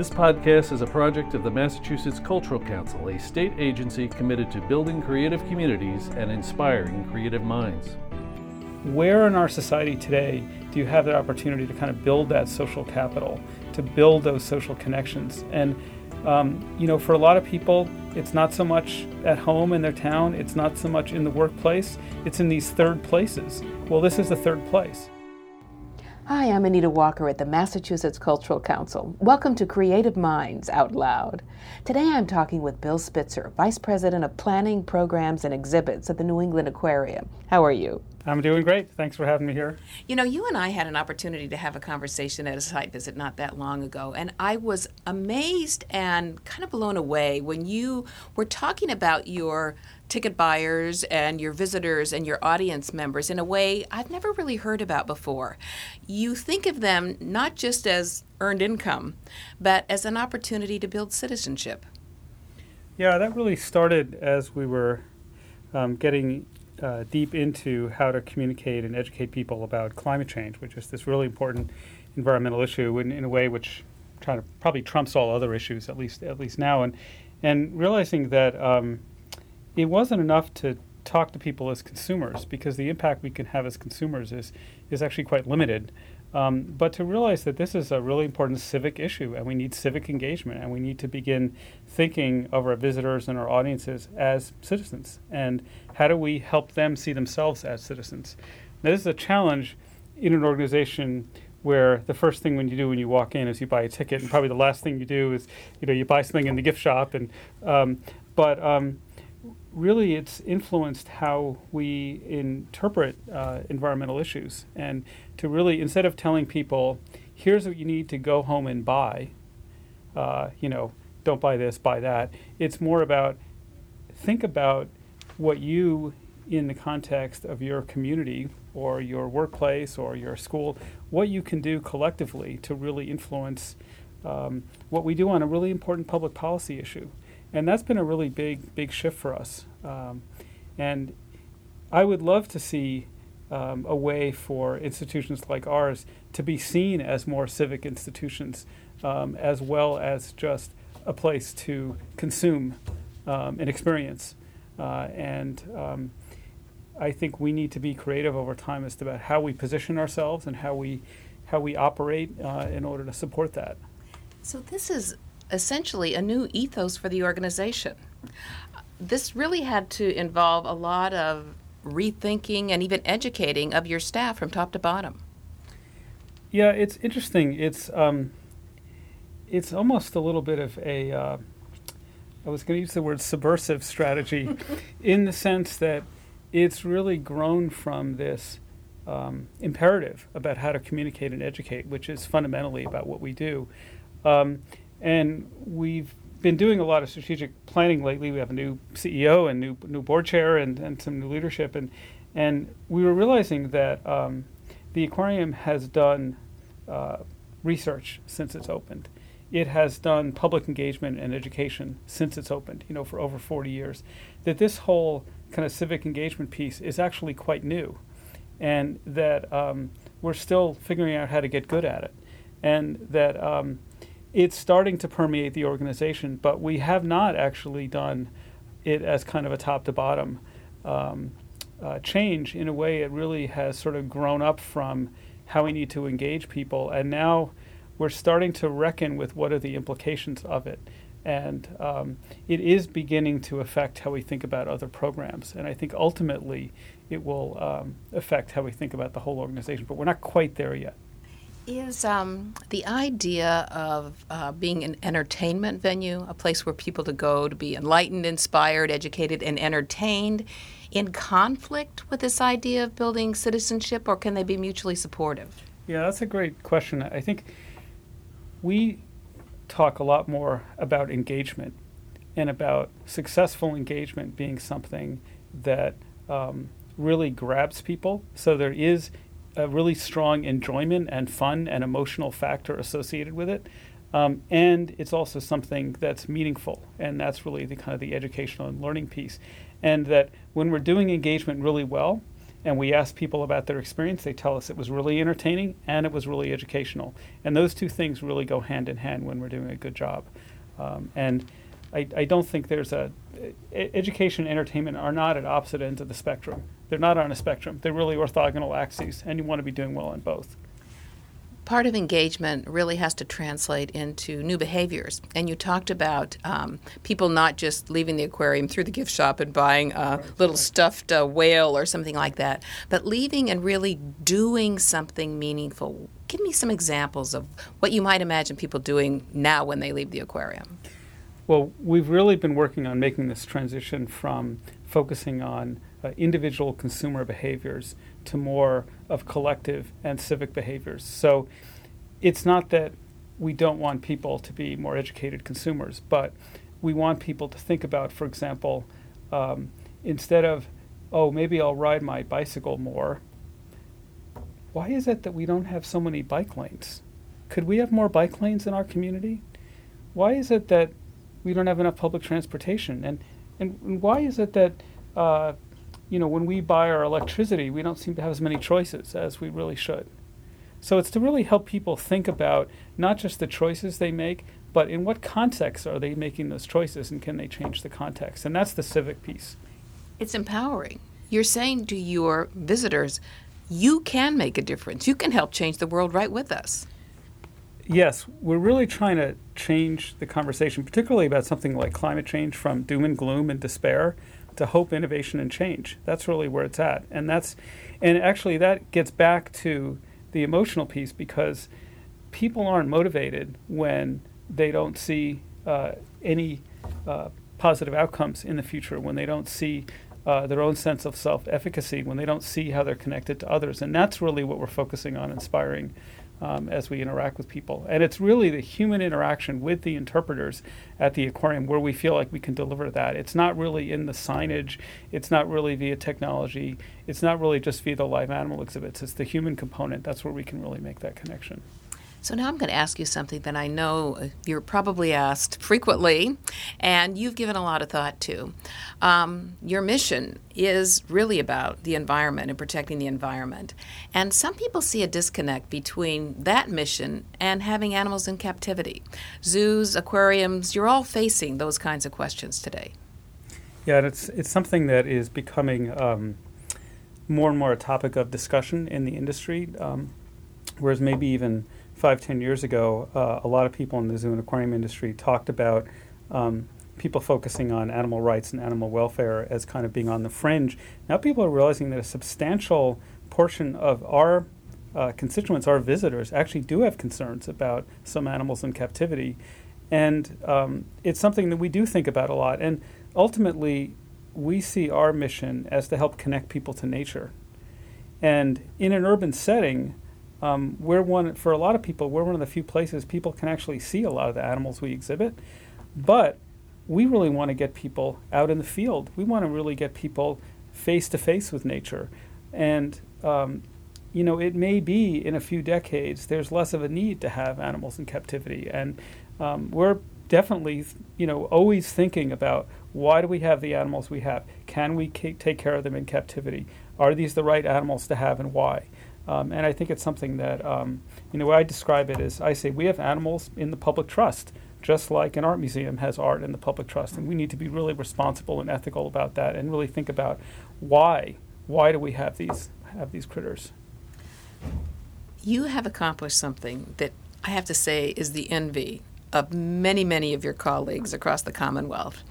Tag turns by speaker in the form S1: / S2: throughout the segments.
S1: This podcast is a project of the Massachusetts Cultural Council, a state agency committed to building creative communities and inspiring creative minds.
S2: Where in our society today do you have the opportunity to kind of build that social capital, to build those social connections? And, um, you know, for a lot of people, it's not so much at home in their town, it's not so much in the workplace, it's in these third places. Well, this is the third place.
S3: Hi, I'm Anita Walker at the Massachusetts Cultural Council. Welcome to Creative Minds Out Loud. Today I'm talking with Bill Spitzer, Vice President of Planning, Programs, and Exhibits at the New England Aquarium. How are you?
S2: I'm doing great. Thanks for having me here.
S3: You know, you and I had an opportunity to have a conversation at a site visit not that long ago, and I was amazed and kind of blown away when you were talking about your ticket buyers and your visitors and your audience members in a way I've never really heard about before. You think of them not just as earned income, but as an opportunity to build citizenship.
S2: Yeah, that really started as we were um, getting uh, deep into how to communicate and educate people about climate change, which is this really important environmental issue in, in a way which trying to probably trumps all other issues at least at least now, and and realizing that um, it wasn't enough to talk to people as consumers because the impact we can have as consumers is is actually quite limited. Um, but to realize that this is a really important civic issue and we need civic engagement and we need to begin thinking of our visitors and our audiences as citizens and how do we help them see themselves as citizens. Now, this is a challenge in an organization where the first thing when you do when you walk in is you buy a ticket and probably the last thing you do is you know you buy something in the gift shop and um, but um, really it's influenced how we interpret uh, environmental issues. And to really instead of telling people here's what you need to go home and buy uh, you know don't buy this buy that it's more about think about what you in the context of your community or your workplace or your school what you can do collectively to really influence um, what we do on a really important public policy issue and that's been a really big big shift for us. Um, and I would love to see um, a way for institutions like ours to be seen as more civic institutions, um, as well as just a place to consume um, an experience. Uh, and um, I think we need to be creative over time as to about how we position ourselves and how we how we operate uh, in order to support that.
S3: So this is essentially a new ethos for the organization. This really had to involve a lot of rethinking and even educating of your staff from top to bottom.
S2: Yeah, it's interesting. It's um, it's almost a little bit of a uh, I was going to use the word subversive strategy, in the sense that it's really grown from this um, imperative about how to communicate and educate, which is fundamentally about what we do. Um, and we've been doing a lot of strategic planning lately. We have a new CEO and new new board chair and, and some new leadership, and and we were realizing that um, the aquarium has done uh, research since it's opened. It has done public engagement and education since it's opened. You know, for over 40 years. That this whole kind of civic engagement piece is actually quite new, and that um, we're still figuring out how to get good at it, and that. Um, it's starting to permeate the organization, but we have not actually done it as kind of a top to bottom um, uh, change. In a way, it really has sort of grown up from how we need to engage people, and now we're starting to reckon with what are the implications of it. And um, it is beginning to affect how we think about other programs. And I think ultimately it will um, affect how we think about the whole organization, but we're not quite there yet.
S3: Is um, the idea of uh, being an entertainment venue, a place where people to go to be enlightened, inspired, educated, and entertained, in conflict with this idea of building citizenship, or can they be mutually supportive?
S2: Yeah, that's a great question. I think we talk a lot more about engagement and about successful engagement being something that um, really grabs people. So there is a really strong enjoyment and fun and emotional factor associated with it. Um, and it's also something that's meaningful, and that's really the kind of the educational and learning piece. And that when we're doing engagement really well, and we ask people about their experience. They tell us it was really entertaining and it was really educational. And those two things really go hand in hand when we're doing a good job. Um, and I, I, don't think there's a education and entertainment are not at opposite ends of the spectrum. They're not on a spectrum. They're really orthogonal axes, and you want to be doing well on both
S3: part of engagement really has to translate into new behaviors. And you talked about um, people not just leaving the aquarium through the gift shop and buying a little stuffed uh, whale or something like that, but leaving and really doing something meaningful. Give me some examples of what you might imagine people doing now when they leave the aquarium.
S2: Well, we've really been working on making this transition from focusing on uh, individual consumer behaviors to more of collective and civic behaviors. So it's not that we don't want people to be more educated consumers, but we want people to think about, for example, um, instead of, oh, maybe I'll ride my bicycle more, why is it that we don't have so many bike lanes? Could we have more bike lanes in our community? Why is it that we don't have enough public transportation? And, and, and why is it that uh, you know, when we buy our electricity, we don't seem to have as many choices as we really should. So it's to really help people think about not just the choices they make, but in what context are they making those choices and can they change the context? And that's the civic piece.
S3: It's empowering. You're saying to your visitors, you can make a difference. You can help change the world right with us.
S2: Yes, we're really trying to change the conversation, particularly about something like climate change from doom and gloom and despair to hope, innovation, and change. That's really where it's at, and that's, and actually that gets back to the emotional piece because people aren't motivated when they don't see uh, any uh, positive outcomes in the future, when they don't see uh, their own sense of self efficacy, when they don't see how they're connected to others. And that's really what we're focusing on inspiring um, as we interact with people. And it's really the human interaction with the interpreters at the aquarium where we feel like we can deliver that. It's not really in the signage, it's not really via technology, it's not really just via the live animal exhibits, it's the human component. That's where we can really make that connection.
S3: So now I'm going to ask you something that I know uh, you're probably asked frequently, and you've given a lot of thought to. Um, your mission is really about the environment and protecting the environment. And some people see a disconnect between that mission and having animals in captivity. Zoos, aquariums, you're all facing those kinds of questions today.
S2: Yeah, and it's, it's something that is becoming um, more and more a topic of discussion in the industry, um, whereas maybe even five, ten years ago, uh, a lot of people in the zoo and aquarium industry talked about um, people focusing on animal rights and animal welfare as kind of being on the fringe. Now people are realizing that a substantial portion of our uh, constituents, our visitors, actually do have concerns about some animals in captivity. And um, it's something that we do think about a lot. And ultimately, we see our mission as to help connect people to nature. And in an urban setting, um, we're one for a lot of people. We're one of the few places people can actually see a lot of the animals we exhibit, but we really want to get people out in the field. We want to really get people face to face with nature, and um, you know, it may be in a few decades there's less of a need to have animals in captivity, and um, we're definitely, you know, always thinking about why do we have the animals we have? Can we take care of them in captivity? Are these the right animals to have, and why? Um, and I think it's something that, um, you know, I describe it is I say we have animals in the public trust, just like an art museum has art in the public trust. And we need to be really responsible and ethical about that and really think about why. Why do we have these, have these critters?
S3: You have accomplished something that I have to say is the envy of many, many of your colleagues across the Commonwealth.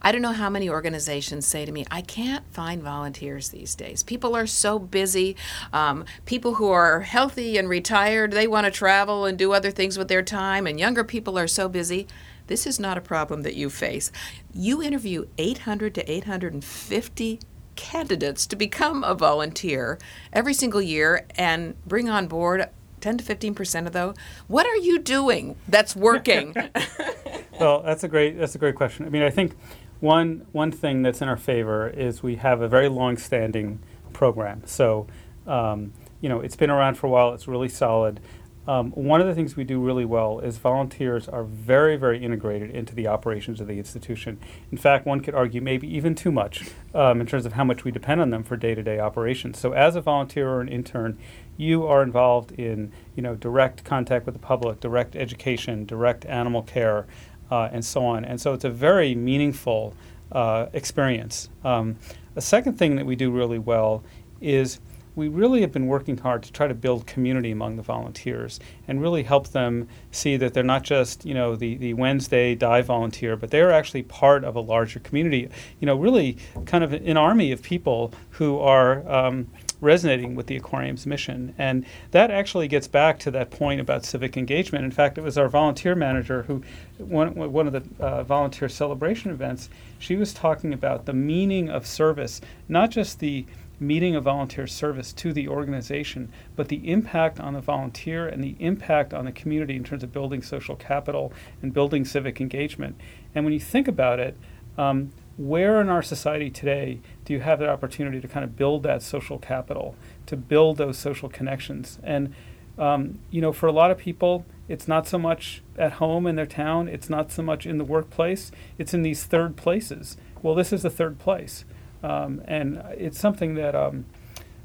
S3: I don't know how many organizations say to me, I can't find volunteers these days. People are so busy. Um, people who are healthy and retired, they want to travel and do other things with their time, and younger people are so busy. This is not a problem that you face. You interview 800 to 850 candidates to become a volunteer every single year and bring on board 10 to 15 percent of those what are you doing that's working
S2: well that's a great that's a great question i mean i think one one thing that's in our favor is we have a very long-standing program. So, um, you know, it's been around for a while. It's really solid. Um, one of the things we do really well is volunteers are very, very integrated into the operations of the institution. In fact, one could argue maybe even too much um, in terms of how much we depend on them for day-to-day operations. So, as a volunteer or an intern, you are involved in you know direct contact with the public, direct education, direct animal care, uh, and so on. And so, it's a very meaningful uh, experience. Um, a second thing that we do really well is we really have been working hard to try to build community among the volunteers and really help them see that they're not just you know the, the Wednesday dive volunteer, but they're actually part of a larger community. You know, really kind of an army of people who are um, resonating with the aquarium's mission. And that actually gets back to that point about civic engagement. In fact, it was our volunteer manager who, one, one of the uh, volunteer celebration events, she was talking about the meaning of service, not just the meeting of volunteer service to the organization, but the impact on the volunteer and the impact on the community in terms of building social capital and building civic engagement. And when you think about it, um, where in our society today do you have the opportunity to kind of build that social capital, to build those social connections? And um, you know, for a lot of people, it's not so much at home in their town, it's not so much in the workplace, it's in these third places. Well, this is the third place. Um, and it's something that um,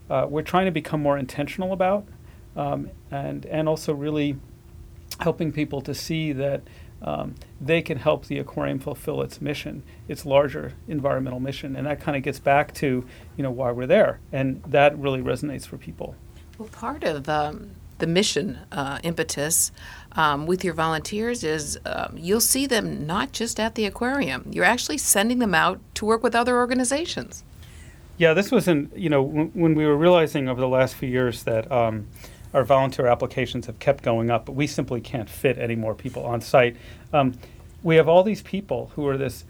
S2: uh, we're trying to become more intentional about, um, and and also really helping people to see that um, they can help the aquarium fulfill its mission, its larger environmental mission, and that kind of gets back to you know why we're there, and that really resonates for people.
S3: Well, part of um, the mission uh, impetus um, with your volunteers is um, you'll see them not just at the aquarium. You're actually sending them out to work with other organizations.
S2: Yeah, this was in you know w- when we were realizing over the last few years that um, our volunteer applications have kept going up, but we simply can't fit any more people on site. Um, we have all these people who are this,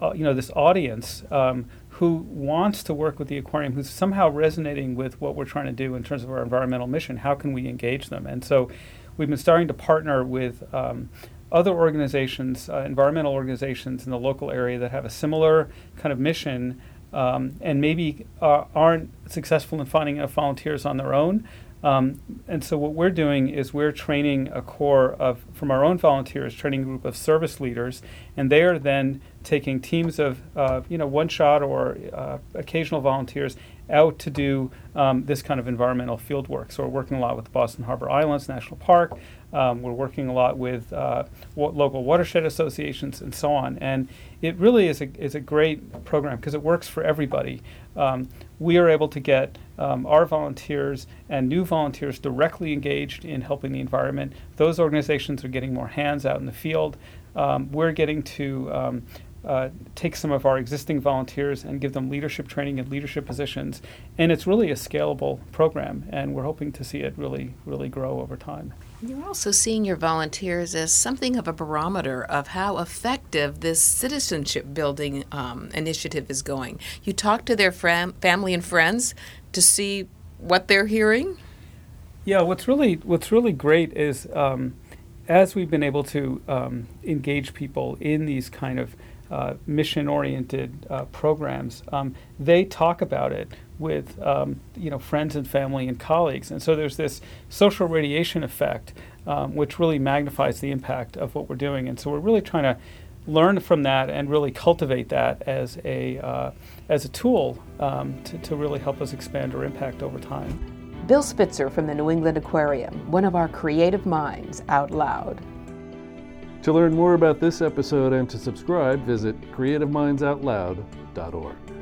S2: uh, you know, this audience um, who wants to work with the aquarium, who's somehow resonating with what we're trying to do in terms of our environmental mission. How can we engage them? And so we've been starting to partner with um, other organizations, uh, environmental organizations in the local area that have a similar kind of mission um, and maybe uh, aren't successful in finding enough volunteers on their own. Um, and so what we're doing is we're training a core of, from our own volunteers, training a group of service leaders, and they are then taking teams of, uh, you know, one shot or uh, occasional volunteers out to do um, this kind of environmental field work. So we're working a lot with the Boston Harbor Islands National Park. Um, we're working a lot with uh, local watershed associations and so on. And it really is a, is a great program because it works for everybody. Um, we are able to get um, our volunteers and new volunteers directly engaged in helping the environment. Those organizations are getting more hands out in the field. Um, we're getting to um, uh, take some of our existing volunteers and give them leadership training and leadership positions. And it's really a scalable program, and we're hoping to see it really, really grow over time.
S3: You're also seeing your volunteers as something of a barometer of how effective this citizenship building um, initiative is going. You talk to their fam- family and friends to see what they're hearing.
S2: Yeah, what's really what's really great is um, as we've been able to um, engage people in these kind of uh, mission-oriented uh, programs, um, they talk about it with um, you know friends and family and colleagues, and so there's this social radiation effect, um, which really magnifies the impact of what we're doing. And so we're really trying to learn from that and really cultivate that as a uh, as a tool um, to, to really help us expand our impact over time.
S3: Bill Spitzer from the New England Aquarium, one of our creative minds out loud.
S1: To learn more about this episode and to subscribe, visit creativemindsoutloud.org.